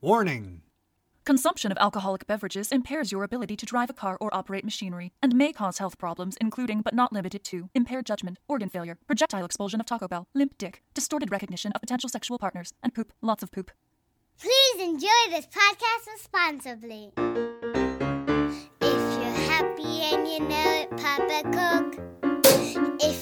Warning! Consumption of alcoholic beverages impairs your ability to drive a car or operate machinery and may cause health problems, including but not limited to impaired judgment, organ failure, projectile expulsion of Taco Bell, limp dick, distorted recognition of potential sexual partners, and poop. Lots of poop. Please enjoy this podcast responsibly. If you're happy and you know it, pop a Coke. If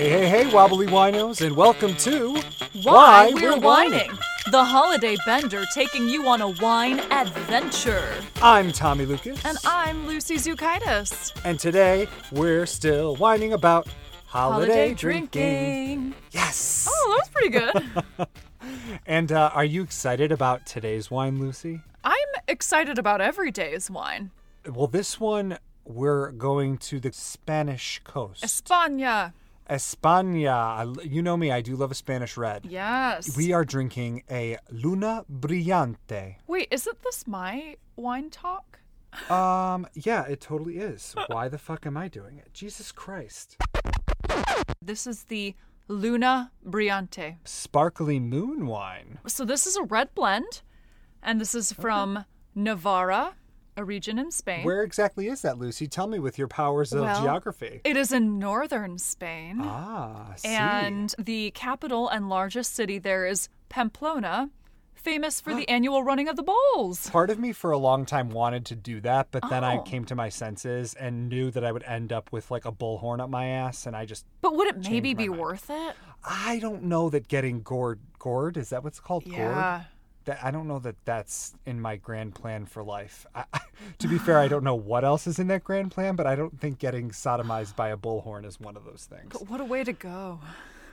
Hey, hey, hey, wobbly winos, and welcome to Why We're Whining! The holiday bender taking you on a wine adventure. I'm Tommy Lucas. And I'm Lucy Zukaitis. And today we're still whining about holiday, Holiday drinking. drinking. Yes! Oh, that was pretty good. And uh, are you excited about today's wine, Lucy? I'm excited about every day's wine. Well, this one we're going to the Spanish coast. España. España. You know me, I do love a Spanish red. Yes. We are drinking a Luna Brillante. Wait, isn't this my wine talk? Um, yeah, it totally is. Why the fuck am I doing it? Jesus Christ. This is the Luna Brillante. Sparkly moon wine. So this is a red blend, and this is from Navarra, a region in Spain. Where exactly is that, Lucy? Tell me with your powers of Well, geography. It is in northern Spain, Ah, see. and the capital and largest city there is Pamplona, famous for the annual running of the bulls. Part of me for a long time wanted to do that, but then I Oh. came to my senses and knew that I would end up with like a bullhorn up my ass, and I just But would it maybe be mind. worth it? I don't know that getting gored gored is that what's called gored? That I don't know that that's in my grand plan for life. I, I, to be fair, I don't know what else is in that grand plan, but I don't think getting sodomized by a bullhorn is one of those things. But what a way to go.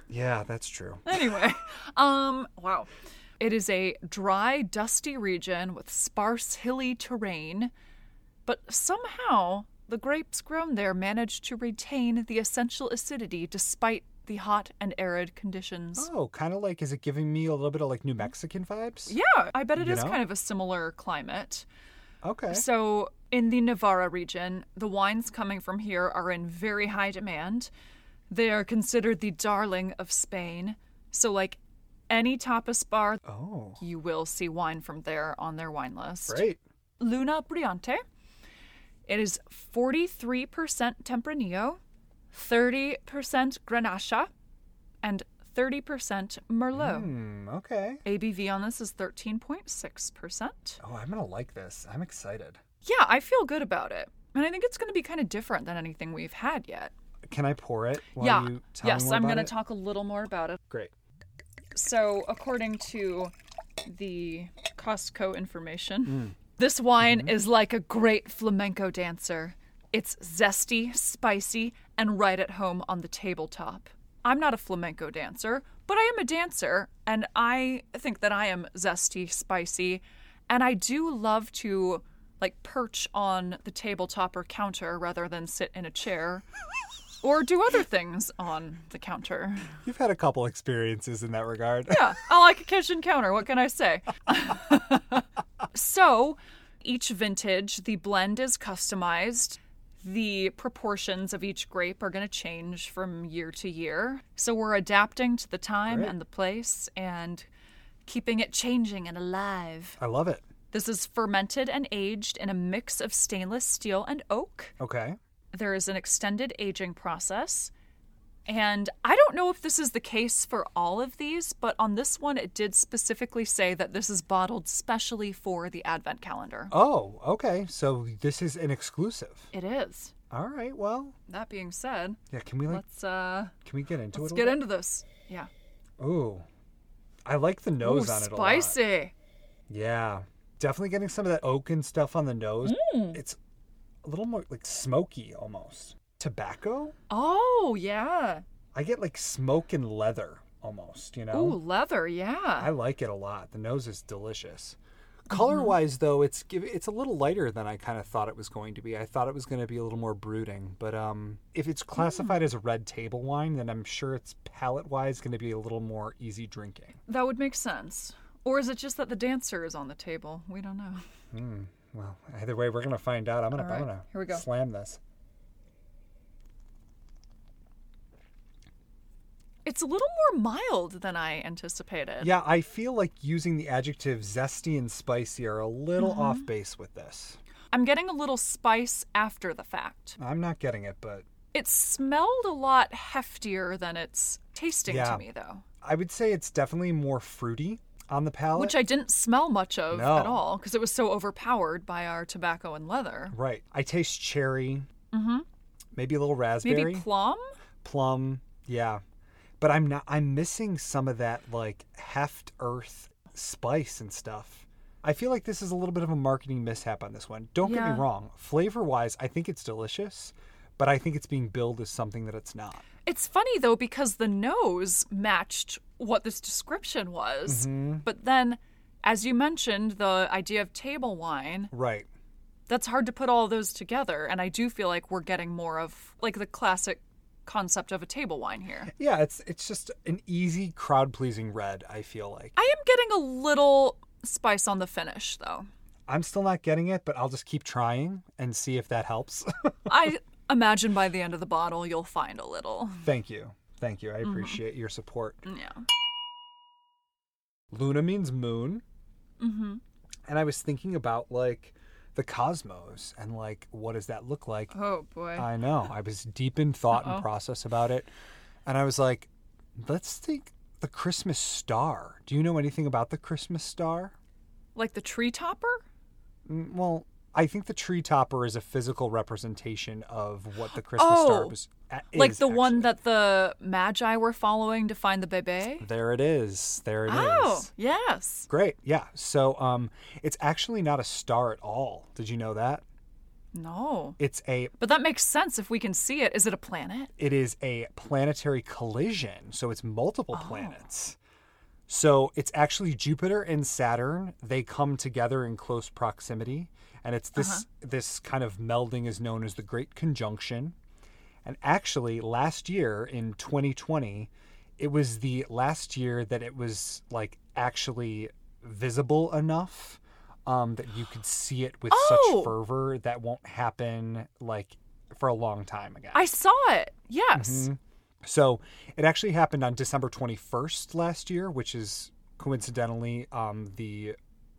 Yeah, that's true. Anyway, um, wow. It is a dry, dusty region with sparse, hilly terrain, but somehow the grapes grown there manage to retain the essential acidity despite the hot and arid conditions. Oh, kind of like is it giving me a little bit of like New Mexican vibes? Yeah, I bet it You is know? kind of a similar climate. Okay. So, in the Navarra region, the wines coming from here are in very high demand. They are considered the darling of Spain. So, like any tapas bar, Oh, you will see wine from there on their wine list. great. Luna Brillante. It is 43% Tempranillo, 30% Grenache, and 30% Merlot. Hmm, okay. ABV on this is 13.6%. Oh, I'm gonna like this. I'm excited. Yeah, I feel good about it. And I think it's going to be kind of different than anything we've had yet. Can I pour it? While yeah. You tell yes, I'm going to talk a little more about it. Great. So, according to the Costco information, Mm. this wine Mm-hmm. is like a great flamenco dancer. It's zesty, spicy, and right at home on the tabletop. I'm not a flamenco dancer, but I am a dancer, and I think that I am zesty, spicy, and I do love to like perch on the tabletop or counter rather than sit in a chair or do other things on the counter. You've had a couple experiences in that regard. Yeah, I like a kitchen counter. What can I say? so, each vintage, the blend is customized. The proportions of each grape are going to change from year to year. So, we're adapting to the time Great. and the place and keeping it changing and alive. I love it. This is fermented and aged in a mix of stainless steel and oak. Okay. There is an extended aging process. And I don't know if this is the case for all of these, but on this one, it did specifically say that this is bottled specially for the Advent calendar. Oh, okay. So this is an exclusive. It is. All right. Well, That being said, yeah. Can we like? let's uh Can we get into it? let's it? a get little into this. Yeah. Ooh, I like the nose Ooh, on it a lot. spicy. Yeah, definitely getting some of that oak and stuff on the nose. Mm. It's a little more like smoky almost. Tobacco? Oh, yeah. I get like smoke and leather almost, you know? Ooh, leather, yeah. I like it a lot. The nose is delicious. Mm-hmm. Color wise, though, it's it's a little lighter than I kind of thought it was going to be. I thought it was going to be a little more brooding, but um, if it's mm. classified as a red table wine, then I'm sure it's palate wise going to be a little more easy drinking. That would make sense. Or is it just that the dancer is on the table? We don't know. Hmm. Well, either way, we're going to find out. I'm going to right, I'm gonna here we go. slam this. It's a little more mild than I anticipated. Yeah, I feel like using the adjective zesty and spicy are a little Mm-hmm. off base with this. I'm getting a little spice after the fact. I'm not getting it, but It smelled a lot heftier than it's tasting Yeah. to me, though, I would say it's definitely more fruity on the palate. which I didn't smell much of No. at all because it was so overpowered by our tobacco and leather. right. I taste cherry. Mm-hmm. Maybe a little raspberry. Maybe plum? plum yeah but i'm not i'm missing some of that like heft earth spice and stuff i feel like this is a little bit of a marketing mishap on this one don't get me wrong flavor wise i think it's delicious but i think it's being billed as something that it's not It's funny though because the nose matched what this description was. Mm-hmm. But then, as you mentioned, the idea of table wine, right that's hard to put all those together. And I do feel like we're getting more of like the classic concept of a table wine here. yeah it's it's just an easy crowd pleasing red i feel like I am getting a little spice on the finish though. i'm still not getting it but i'll just keep trying and see if that helps I imagine by the end of the bottle you'll find a little. thank you thank you i appreciate your support Yeah. Luna means moon. Mm-hmm. And I was thinking about like the cosmos and like what does that look like? Oh boy. I know. I was deep in thought and process about it. And I was like, let's think the Christmas star. Do you know anything about the Christmas star? like the tree topper? Mm, Well, I think the tree topper is a physical representation of what the Christmas star Oh, was. a- like is, the one that the magi were following to find the bebe? There it is. There it is. Oh, yes. Great. Yeah. So um it's actually not a star at all. Did you know that? No. It's a But that makes sense if we can see it. Is it a planet? it is a planetary collision, so it's multiple planets. So it's actually Jupiter and Saturn. They come together in close proximity, and it's this this kind of melding is known as the Great Conjunction. And actually, last year in 2020, it was the last year that it was like actually visible enough um, that you could see it with Oh! such fervor that won't happen like for a long time again. I saw it. Yes. Mm-hmm. So it actually happened on December 21st last year, which is coincidentally um, the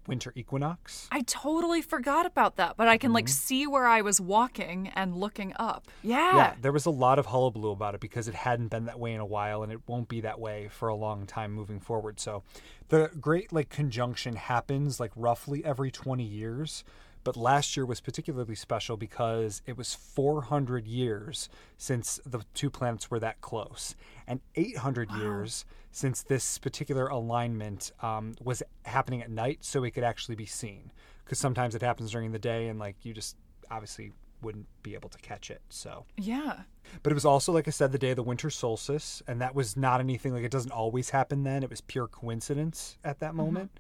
winter equinox. I totally forgot about that, but I can Mm-hmm. like see where I was walking and looking up. Yeah. Yeah, there was a lot of hullabaloo about it because it hadn't been that way in a while, and it won't be that way for a long time moving forward. So, the Great like conjunction happens like roughly every 20 years, but last year was particularly special because it was 400 years since the two planets were that close, and 800 years since this particular alignment um, was happening at night, so it could actually be seen. Because sometimes it happens during the day, and like you just obviously wouldn't be able to catch it. So, Yeah. but it was also, like I said, the day of the winter solstice, and that was not anything like it doesn't always happen then. It was pure coincidence at that moment.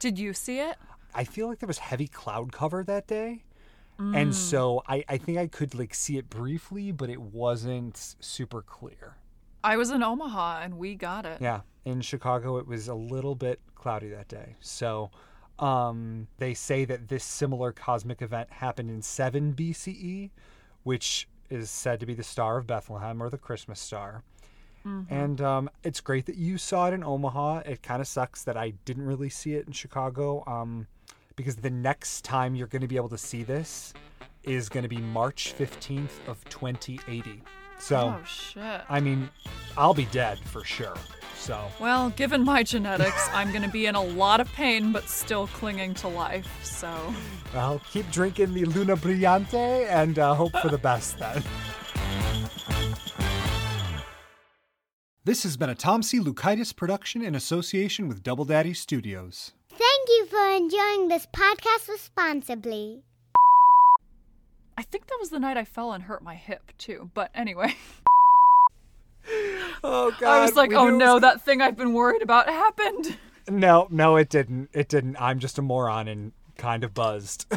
Did you see it? I feel like there was heavy cloud cover that day. And so I, I think I could like see it briefly, but it wasn't super clear. I was in Omaha and we got it. Yeah. In Chicago, it was a little bit cloudy that day. So um, they say that this similar cosmic event happened in 7 BCE, which is said to be the Star of Bethlehem or the Christmas star. And um, it's great that you saw it in Omaha. It kind of sucks that I didn't really see it in Chicago um, because the next time you're going to be able to see this is going to be March 15th of 2080. So, Oh shit. I mean, I'll be dead for sure. So, Well, given my genetics, I'm going to be in a lot of pain but still clinging to life. So, I'll keep drinking the Luna Brillante and uh, hope for the best then. This has been a Tom C. Lukaitis production in association with Double Daddy Studios. Thank you for enjoying this podcast responsibly. I think that was the night I fell and hurt my hip too. But anyway, Oh, God. I was like, "Oh no, was- that thing I've been worried about happened." No, no, it didn't. It didn't. I'm just a moron and kind of buzzed.